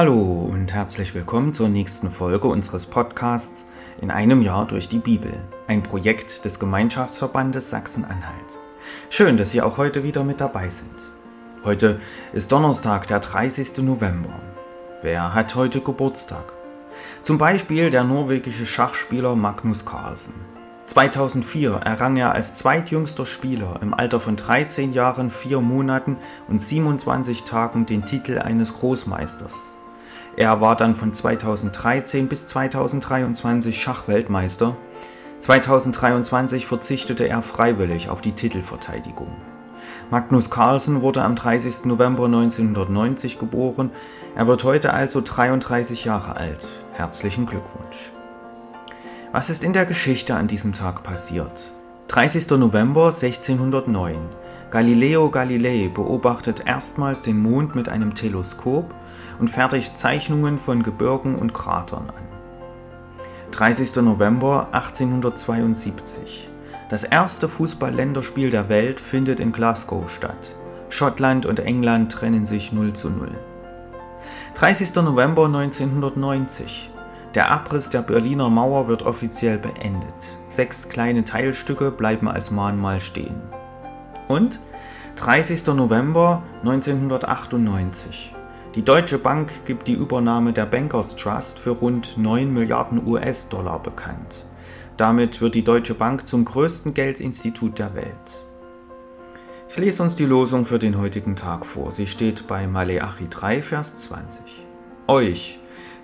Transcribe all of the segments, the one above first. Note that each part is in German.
Hallo und herzlich willkommen zur nächsten Folge unseres Podcasts In einem Jahr durch die Bibel, ein Projekt des Gemeinschaftsverbandes Sachsen-Anhalt. Schön, dass Sie auch heute wieder mit dabei sind. Heute ist Donnerstag, der 30. November. Wer hat heute Geburtstag? Zum Beispiel der norwegische Schachspieler Magnus Carlsen. 2004 errang er als zweitjüngster Spieler im Alter von 13 Jahren, 4 Monaten und 27 Tagen den Titel eines Großmeisters. Er war dann von 2013 bis 2023 Schachweltmeister. 2023 verzichtete er freiwillig auf die Titelverteidigung. Magnus Carlsen wurde am 30. November 1990 geboren. Er wird heute also 33 Jahre alt. Herzlichen Glückwunsch. Was ist in der Geschichte an diesem Tag passiert? 30. November 1609. Galileo Galilei beobachtet erstmals den Mond mit einem Teleskop und fertigt Zeichnungen von Gebirgen und Kratern an. 30. November 1872. Das erste Fußball-Länderspiel der Welt findet in Glasgow statt. Schottland und England trennen sich 0 zu 0. 30. November 1990. Der Abriss der Berliner Mauer wird offiziell beendet. Sechs kleine Teilstücke bleiben als Mahnmal stehen. Und 30. November 1998. Die Deutsche Bank gibt die Übernahme der Bankers Trust für rund 9 Milliarden US-Dollar bekannt. Damit wird die Deutsche Bank zum größten Geldinstitut der Welt. Ich lese uns die Losung für den heutigen Tag vor. Sie steht bei Maleachi 3, Vers 20. Euch,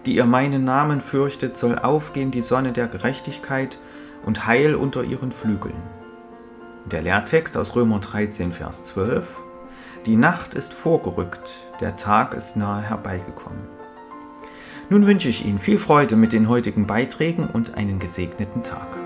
die ihr meinen Namen fürchtet, soll aufgehen die Sonne der Gerechtigkeit und Heil unter ihren Flügeln. Der Lehrtext aus Römer 13, Vers 12. Die Nacht ist vorgerückt, der Tag ist nahe herbeigekommen. Nun wünsche ich Ihnen viel Freude mit den heutigen Beiträgen und einen gesegneten Tag.